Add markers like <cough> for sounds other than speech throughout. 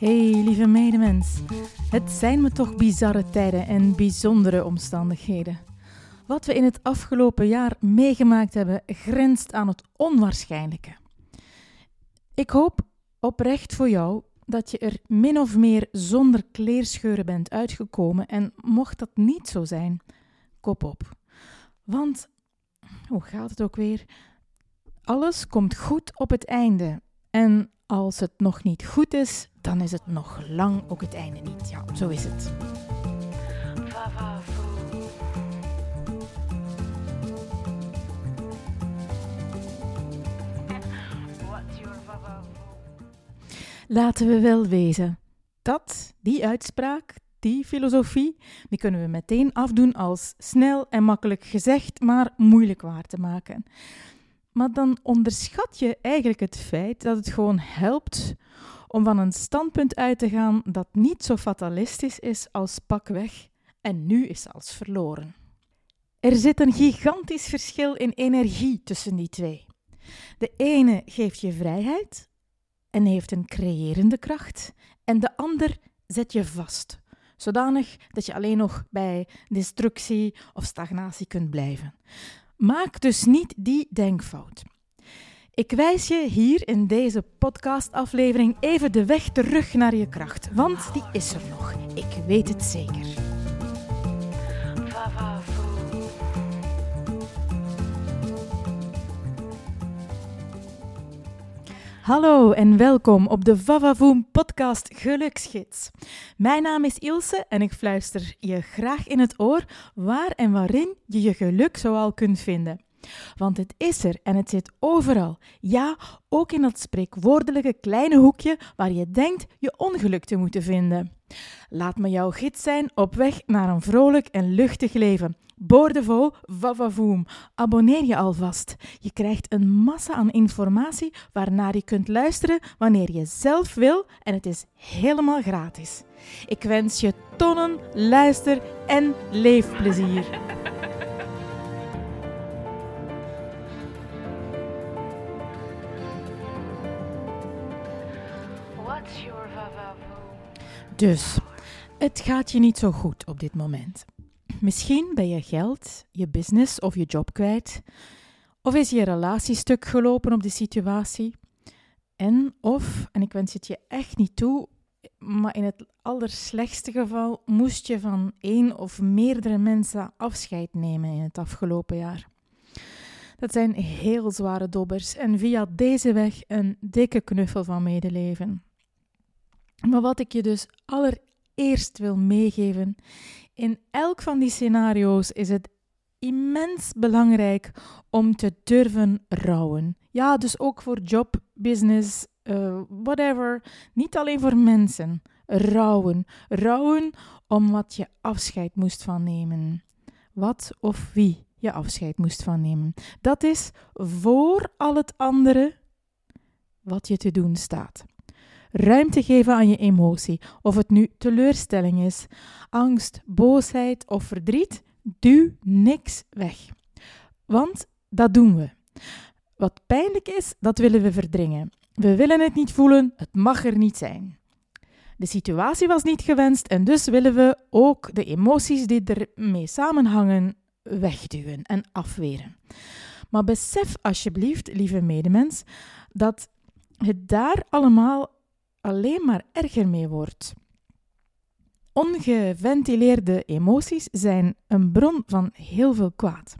Hey lieve medemens, het zijn me toch bizarre tijden en bijzondere omstandigheden. Wat we in het afgelopen jaar meegemaakt hebben, grenst aan het onwaarschijnlijke. Ik hoop oprecht voor jou dat je er min of meer zonder kleerscheuren bent uitgekomen en mocht dat niet zo zijn, kop op. Want, hoe gaat het ook weer? Alles komt goed op het einde. En als het nog niet goed is, dan is het nog lang ook het einde niet. Ja, zo is het. Laten we wel wezen. Dat, die uitspraak, die filosofie, die kunnen we meteen afdoen als snel en makkelijk gezegd, maar moeilijk waar te maken. Maar dan onderschat je eigenlijk het feit dat het gewoon helpt om van een standpunt uit te gaan dat niet zo fatalistisch is als pakweg en nu is als verloren. Er zit een gigantisch verschil in energie tussen die twee. De ene geeft je vrijheid en heeft een creërende kracht, en de ander zet je vast, zodanig dat je alleen nog bij destructie of stagnatie kunt blijven. Maak dus niet die denkfout. Ik wijs je hier in deze podcastaflevering even de weg terug naar je kracht, want die is er nog. Ik weet het zeker. Hallo en welkom op de Vavavoom podcast Geluksgids. Mijn naam is Ilse en ik fluister je graag in het oor waar en waarin je je geluk zoal kunt vinden. Want het is er en het zit overal. Ja, ook in dat spreekwoordelijke kleine hoekje waar je denkt je ongeluk te moeten vinden. Laat me jouw gids zijn op weg naar een vrolijk en luchtig leven. Boordevol, vavavoom. Abonneer je alvast. Je krijgt een massa aan informatie waarnaar je kunt luisteren wanneer je zelf wil en het is helemaal gratis. Ik wens je tonnen luister- en leefplezier. Dus, het gaat je niet zo goed op dit moment. Misschien ben je geld, je business of je job kwijt. Of is je relatie stuk gelopen op de situatie. En of, en ik wens het je echt niet toe, maar in het allerslechtste geval moest je van één of meerdere mensen afscheid nemen in het afgelopen jaar. Dat zijn heel zware dobbers en via deze weg een dikke knuffel van medeleven. Maar wat ik je dus allereerst wil meegeven, in elk van die scenario's is het immens belangrijk om te durven rouwen. Ja, dus ook voor job, business, uh, whatever. Niet alleen voor mensen. Rouwen. Rouwen om wat je afscheid moest van nemen. Wat of wie je afscheid moest van nemen. Dat is voor al het andere wat je te doen staat ruimte geven aan je emotie, of het nu teleurstelling is, angst, boosheid of verdriet, duw niks weg. Want dat doen we. Wat pijnlijk is, dat willen we verdringen. We willen het niet voelen, het mag er niet zijn. De situatie was niet gewenst en dus willen we ook de emoties die ermee samenhangen wegduwen en afweren. Maar besef alsjeblieft, lieve medemens, dat het daar allemaal alleen maar erger mee wordt. Ongeventileerde emoties zijn een bron van heel veel kwaad.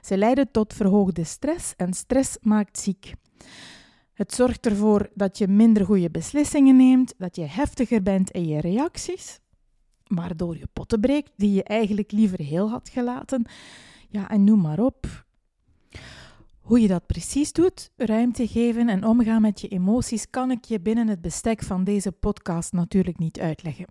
Ze leiden tot verhoogde stress en stress maakt ziek. Het zorgt ervoor dat je minder goede beslissingen neemt, dat je heftiger bent in je reacties, waardoor je potten breekt die je eigenlijk liever heel had gelaten. Ja, en noem maar op. Hoe je dat precies doet, ruimte geven en omgaan met je emoties, kan ik je binnen het bestek van deze podcast natuurlijk niet uitleggen.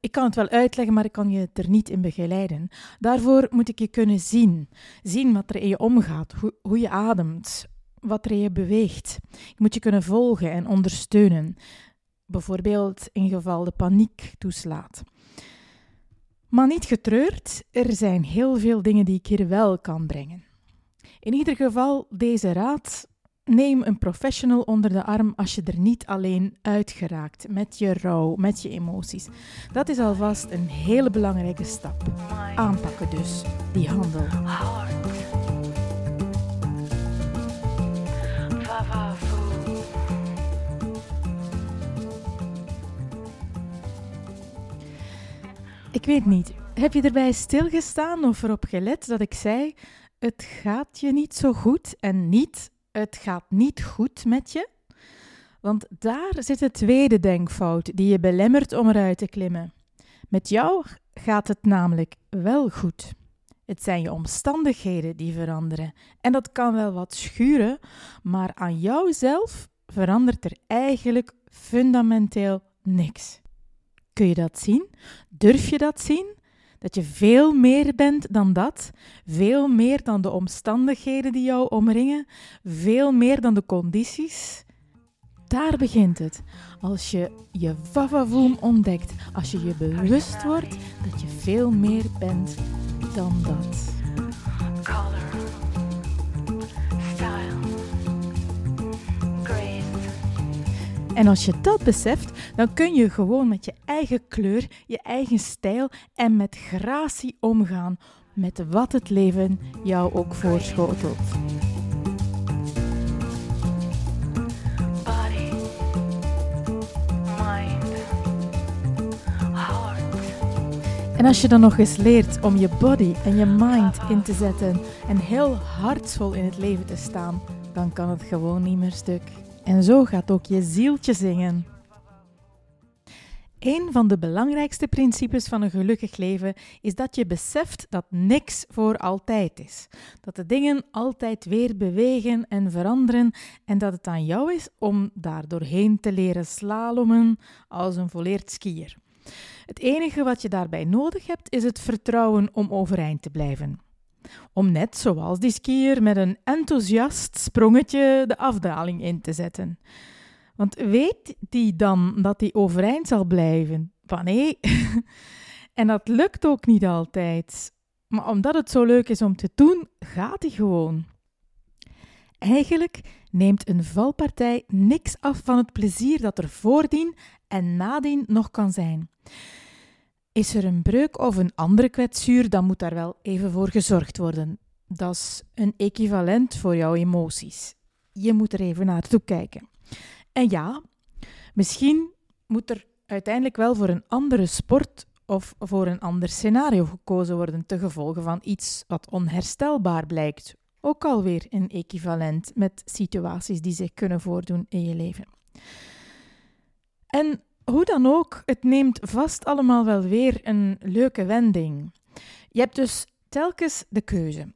Ik kan het wel uitleggen, maar ik kan je er niet in begeleiden. Daarvoor moet ik je kunnen zien. Zien wat er in je omgaat, hoe, hoe je ademt, wat er in je beweegt. Ik moet je kunnen volgen en ondersteunen. Bijvoorbeeld in geval de paniek toeslaat. Maar niet getreurd, er zijn heel veel dingen die ik hier wel kan brengen. In ieder geval, deze raad neem een professional onder de arm als je er niet alleen uit geraakt met je rouw, met je emoties. Dat is alvast een hele belangrijke stap. Aanpakken dus, die handel. Ik weet niet, heb je erbij stilgestaan of erop gelet dat ik zei: het gaat je niet zo goed en niet het gaat niet goed met je? Want daar zit de tweede denkfout die je belemmert om eruit te klimmen. Met jou gaat het namelijk wel goed. Het zijn je omstandigheden die veranderen. En dat kan wel wat schuren, maar aan jouzelf verandert er eigenlijk fundamenteel niks. Kun je dat zien? Durf je dat zien? Dat je veel meer bent dan dat, veel meer dan de omstandigheden die jou omringen, veel meer dan de condities. Daar begint het. Als je je vavavoom ontdekt, als je je bewust wordt dat je veel meer bent dan dat. En als je dat beseft, dan kun je gewoon met je eigen kleur, je eigen stijl en met gratie omgaan met wat het leven jou ook voorschotelt. En als je dan nog eens leert om je body en je mind in te zetten en heel hartvol in het leven te staan, dan kan het gewoon niet meer stuk. En zo gaat ook je zieltje zingen. Een van de belangrijkste principes van een gelukkig leven is dat je beseft dat niks voor altijd is. Dat de dingen altijd weer bewegen en veranderen en dat het aan jou is om daar doorheen te leren slalommen als een volleerd skier. Het enige wat je daarbij nodig hebt is het vertrouwen om overeind te blijven. Om net zoals die skier met een enthousiast sprongetje de afdaling in te zetten. Want weet die dan dat hij overeind zal blijven? Van nee. <laughs> en dat lukt ook niet altijd. Maar omdat het zo leuk is om te doen, gaat hij gewoon. Eigenlijk neemt een valpartij niks af van het plezier dat er voordien en nadien nog kan zijn. Is er een breuk of een andere kwetsuur, dan moet daar wel even voor gezorgd worden. Dat is een equivalent voor jouw emoties. Je moet er even naartoe kijken. En ja, misschien moet er uiteindelijk wel voor een andere sport of voor een ander scenario gekozen worden te gevolge van iets wat onherstelbaar blijkt. Ook alweer een equivalent met situaties die zich kunnen voordoen in je leven. En hoe dan ook, het neemt vast allemaal wel weer een leuke wending. Je hebt dus telkens de keuze.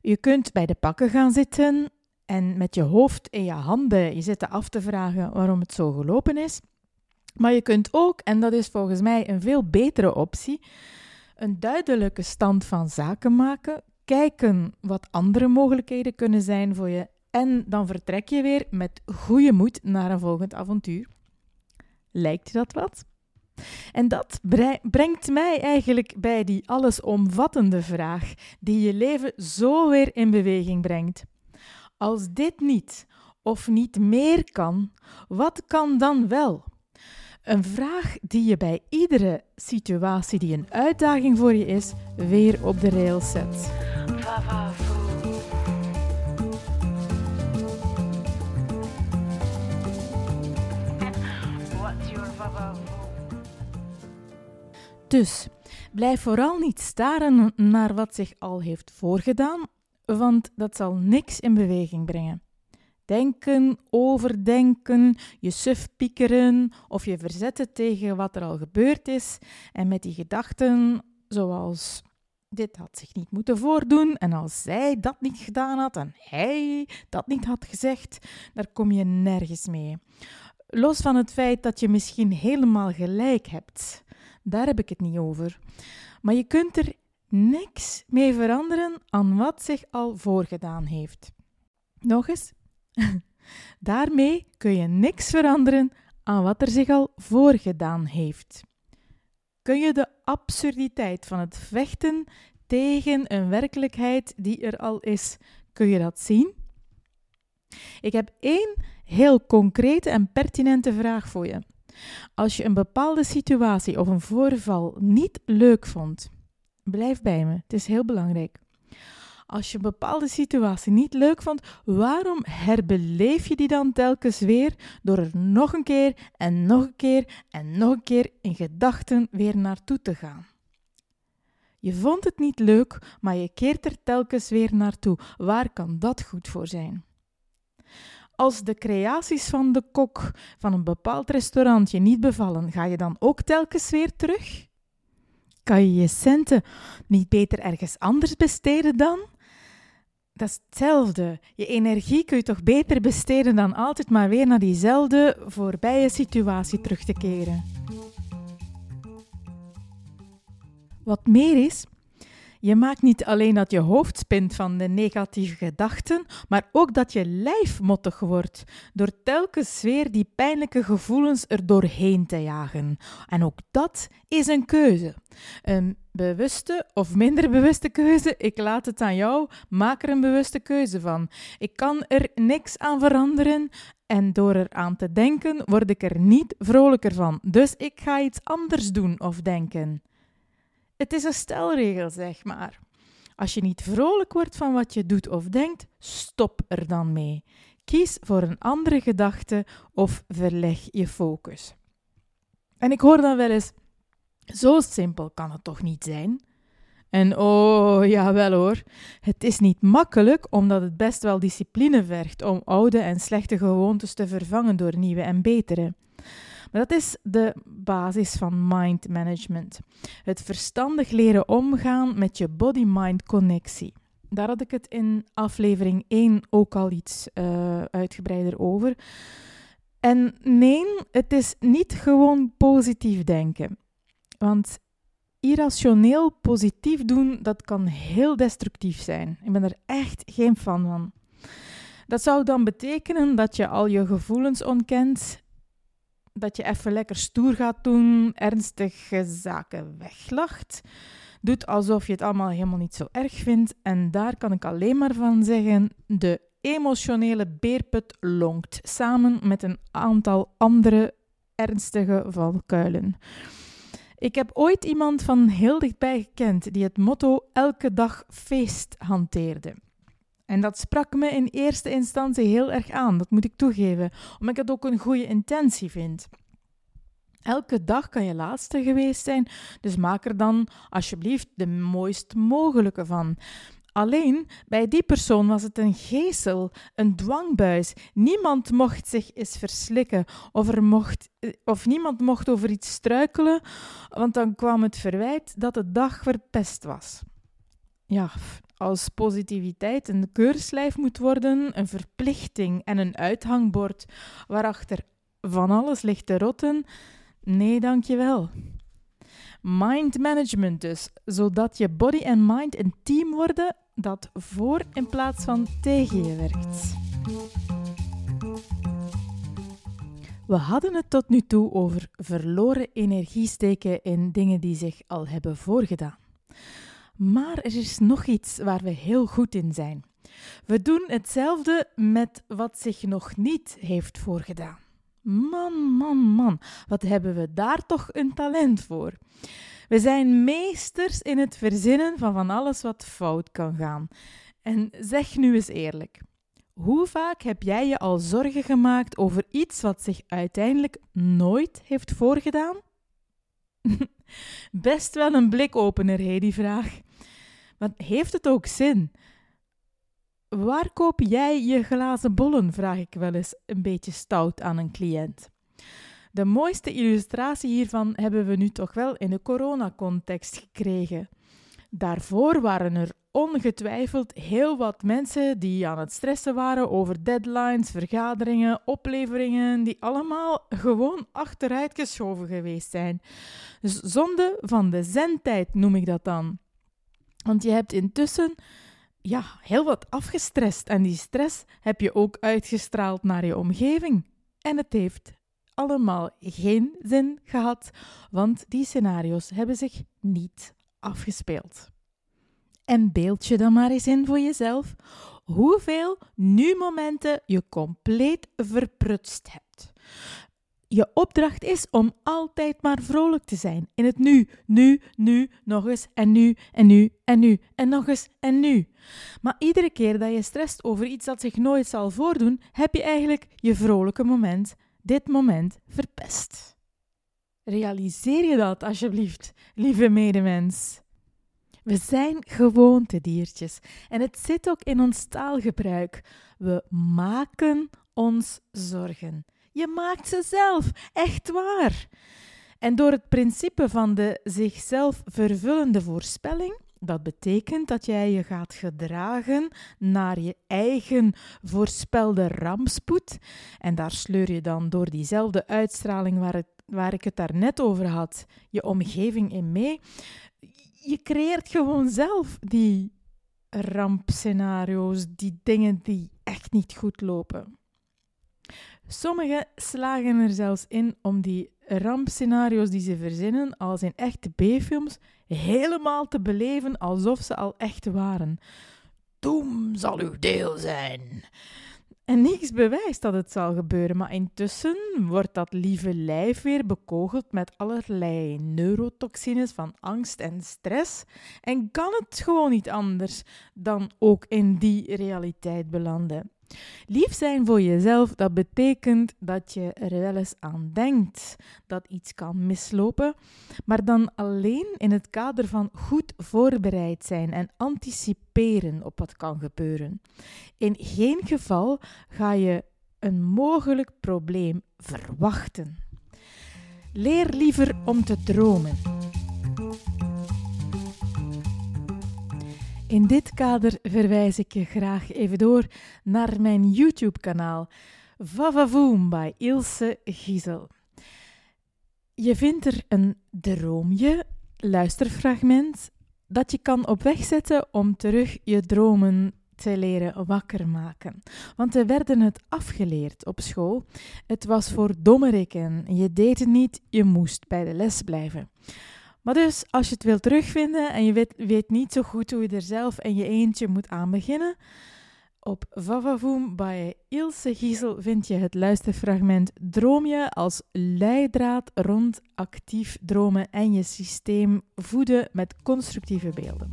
Je kunt bij de pakken gaan zitten en met je hoofd in je handen je zitten af te vragen waarom het zo gelopen is. Maar je kunt ook, en dat is volgens mij een veel betere optie, een duidelijke stand van zaken maken, kijken wat andere mogelijkheden kunnen zijn voor je en dan vertrek je weer met goede moed naar een volgend avontuur. Lijkt dat wat? En dat brengt mij eigenlijk bij die allesomvattende vraag die je leven zo weer in beweging brengt. Als dit niet of niet meer kan, wat kan dan wel? Een vraag die je bij iedere situatie die een uitdaging voor je is, weer op de rails zet. Dus blijf vooral niet staren naar wat zich al heeft voorgedaan, want dat zal niks in beweging brengen. Denken, overdenken, je suf piekeren of je verzetten tegen wat er al gebeurd is en met die gedachten zoals dit had zich niet moeten voordoen en als zij dat niet gedaan had en hij dat niet had gezegd, daar kom je nergens mee. Los van het feit dat je misschien helemaal gelijk hebt, daar heb ik het niet over. Maar je kunt er niks mee veranderen aan wat zich al voorgedaan heeft. Nog eens. <laughs> Daarmee kun je niks veranderen aan wat er zich al voorgedaan heeft. Kun je de absurditeit van het vechten tegen een werkelijkheid die er al is, kun je dat zien? Ik heb één heel concrete en pertinente vraag voor je. Als je een bepaalde situatie of een voorval niet leuk vond, blijf bij me. Het is heel belangrijk. Als je een bepaalde situatie niet leuk vond, waarom herbeleef je die dan telkens weer door er nog een keer en nog een keer en nog een keer in gedachten weer naartoe te gaan? Je vond het niet leuk, maar je keert er telkens weer naartoe. Waar kan dat goed voor zijn? Als de creaties van de kok van een bepaald restaurant je niet bevallen, ga je dan ook telkens weer terug? Kan je je centen niet beter ergens anders besteden dan? Dat is hetzelfde. Je energie kun je toch beter besteden dan altijd maar weer naar diezelfde voorbije situatie terug te keren. Wat meer is, je maakt niet alleen dat je hoofd spint van de negatieve gedachten, maar ook dat je lijf mottig wordt, door telkens weer die pijnlijke gevoelens er doorheen te jagen. En ook dat is een keuze. Een bewuste of minder bewuste keuze, ik laat het aan jou, maak er een bewuste keuze van. Ik kan er niks aan veranderen en door er aan te denken word ik er niet vrolijker van. Dus ik ga iets anders doen of denken. Het is een stelregel, zeg maar. Als je niet vrolijk wordt van wat je doet of denkt, stop er dan mee. Kies voor een andere gedachte of verleg je focus. En ik hoor dan wel eens: zo simpel kan het toch niet zijn? En oh, jawel hoor, het is niet makkelijk omdat het best wel discipline vergt om oude en slechte gewoontes te vervangen door nieuwe en betere. Maar dat is de basis van mind management. Het verstandig leren omgaan met je body-mind connectie. Daar had ik het in aflevering 1 ook al iets uh, uitgebreider over. En nee, het is niet gewoon positief denken. Want irrationeel positief doen, dat kan heel destructief zijn. Ik ben er echt geen fan van. Dat zou dan betekenen dat je al je gevoelens ontkent dat je even lekker stoer gaat doen, ernstige zaken weglacht, doet alsof je het allemaal helemaal niet zo erg vindt. En daar kan ik alleen maar van zeggen: de emotionele beerput lonkt samen met een aantal andere ernstige valkuilen. Ik heb ooit iemand van heel dichtbij gekend die het motto elke dag feest hanteerde. En dat sprak me in eerste instantie heel erg aan, dat moet ik toegeven, omdat ik het ook een goede intentie vind. Elke dag kan je laatste geweest zijn, dus maak er dan alsjeblieft de mooist mogelijke van. Alleen bij die persoon was het een geestel, een dwangbuis. Niemand mocht zich eens verslikken of, er mocht, eh, of niemand mocht over iets struikelen, want dan kwam het verwijt dat de dag verpest was. Ja, als positiviteit een keurslijf moet worden, een verplichting en een uithangbord waarachter van alles ligt te rotten, nee dankjewel. Mind management dus, zodat je body en mind een team worden dat voor in plaats van tegen je werkt. We hadden het tot nu toe over verloren energie steken in dingen die zich al hebben voorgedaan. Maar er is nog iets waar we heel goed in zijn. We doen hetzelfde met wat zich nog niet heeft voorgedaan. Man, man, man, wat hebben we daar toch een talent voor? We zijn meesters in het verzinnen van van alles wat fout kan gaan. En zeg nu eens eerlijk: hoe vaak heb jij je al zorgen gemaakt over iets wat zich uiteindelijk nooit heeft voorgedaan? <laughs> Best wel een blikopener, hé, die vraag. Want heeft het ook zin? Waar koop jij je glazen bollen? vraag ik wel eens een beetje stout aan een cliënt. De mooiste illustratie hiervan hebben we nu toch wel in de coronacontext gekregen. Daarvoor waren er ongetwijfeld heel wat mensen die aan het stressen waren over deadlines, vergaderingen, opleveringen, die allemaal gewoon achteruitgeschoven geweest zijn. Dus zonde van de zendtijd noem ik dat dan. Want je hebt intussen ja, heel wat afgestrest en die stress heb je ook uitgestraald naar je omgeving. En het heeft allemaal geen zin gehad, want die scenario's hebben zich niet afgespeeld. En beeld je dan maar eens in voor jezelf hoeveel nu-momenten je compleet verprutst hebt. Je opdracht is om altijd maar vrolijk te zijn. In het nu, nu, nu, nog eens en nu en nu en nu en nog eens en nu. Maar iedere keer dat je stresst over iets dat zich nooit zal voordoen, heb je eigenlijk je vrolijke moment, dit moment, verpest. Realiseer je dat alsjeblieft, lieve medemens. We zijn gewoontediertjes en het zit ook in ons taalgebruik. We maken ons zorgen. Je maakt ze zelf, echt waar. En door het principe van de zichzelf vervullende voorspelling, dat betekent dat jij je gaat gedragen naar je eigen voorspelde rampspoed. En daar sleur je dan door diezelfde uitstraling waar, het, waar ik het daarnet over had, je omgeving in mee. Je creëert gewoon zelf die rampscenario's, die dingen die echt niet goed lopen. Sommigen slagen er zelfs in om die rampscenario's die ze verzinnen, als in echte B-films, helemaal te beleven alsof ze al echt waren. Doem zal uw deel zijn. En niks bewijst dat het zal gebeuren, maar intussen wordt dat lieve lijf weer bekogeld met allerlei neurotoxines van angst en stress en kan het gewoon niet anders dan ook in die realiteit belanden. Lief zijn voor jezelf, dat betekent dat je er wel eens aan denkt dat iets kan mislopen, maar dan alleen in het kader van goed voorbereid zijn en anticiperen op wat kan gebeuren. In geen geval ga je een mogelijk probleem verwachten. Leer liever om te dromen. In dit kader verwijs ik je graag even door naar mijn YouTube-kanaal Vavavoom bij Ilse Giesel. Je vindt er een droomje, luisterfragment, dat je kan op weg zetten om terug je dromen te leren wakker maken. Want we werden het afgeleerd op school. Het was voor dommerikken. Je deed het niet, je moest bij de les blijven. Maar dus, als je het wilt terugvinden en je weet, weet niet zo goed hoe je er zelf en je eentje moet aan beginnen, op Vavavoom bij Ilse Giesel vind je het luisterfragment Droom je als leidraad rond actief dromen en je systeem voeden met constructieve beelden.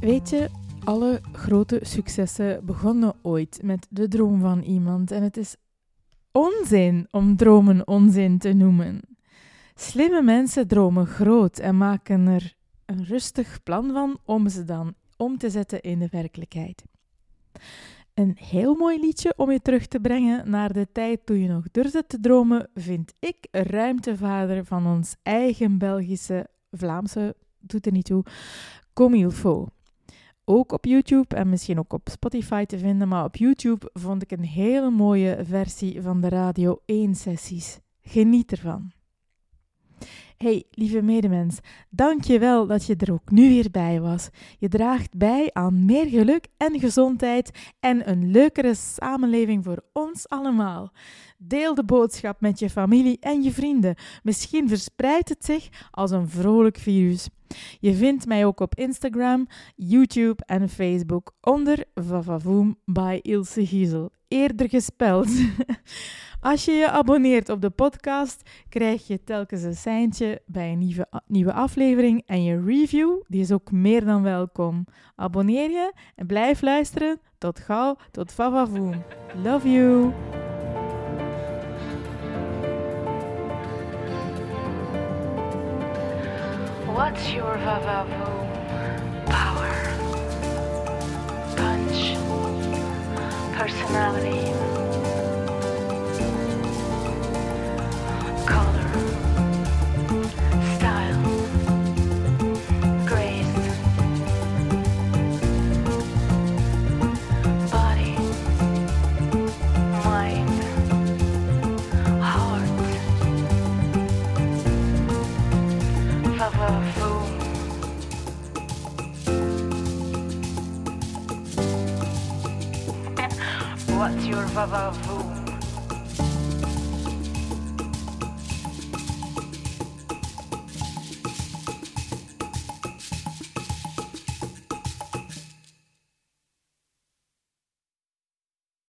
Weet je, alle grote successen begonnen ooit met de droom van iemand en het is onzin om dromen onzin te noemen. Slimme mensen dromen groot en maken er een rustig plan van om ze dan om te zetten in de werkelijkheid. Een heel mooi liedje om je terug te brengen naar de tijd toen je nog durfde te dromen, vind ik ruimtevader van ons eigen Belgische, Vlaamse, doet er niet toe, Comilfo. Ook op YouTube en misschien ook op Spotify te vinden, maar op YouTube vond ik een hele mooie versie van de Radio 1 sessies. Geniet ervan. Hey, lieve medemens, dank je wel dat je er ook nu weer bij was. Je draagt bij aan meer geluk en gezondheid en een leukere samenleving voor ons allemaal. Deel de boodschap met je familie en je vrienden. Misschien verspreidt het zich als een vrolijk virus. Je vindt mij ook op Instagram, YouTube en Facebook onder Vavavoom by Ilse Giesel. Eerder gespeld. <laughs> Als je je abonneert op de podcast, krijg je telkens een seintje bij een nieuwe, nieuwe aflevering. En je review, die is ook meer dan welkom. Abonneer je en blijf luisteren. Tot gauw, tot Vavavoom. Love you! What's your Vavavoom power? Punch. Personality. What's your vavavoom?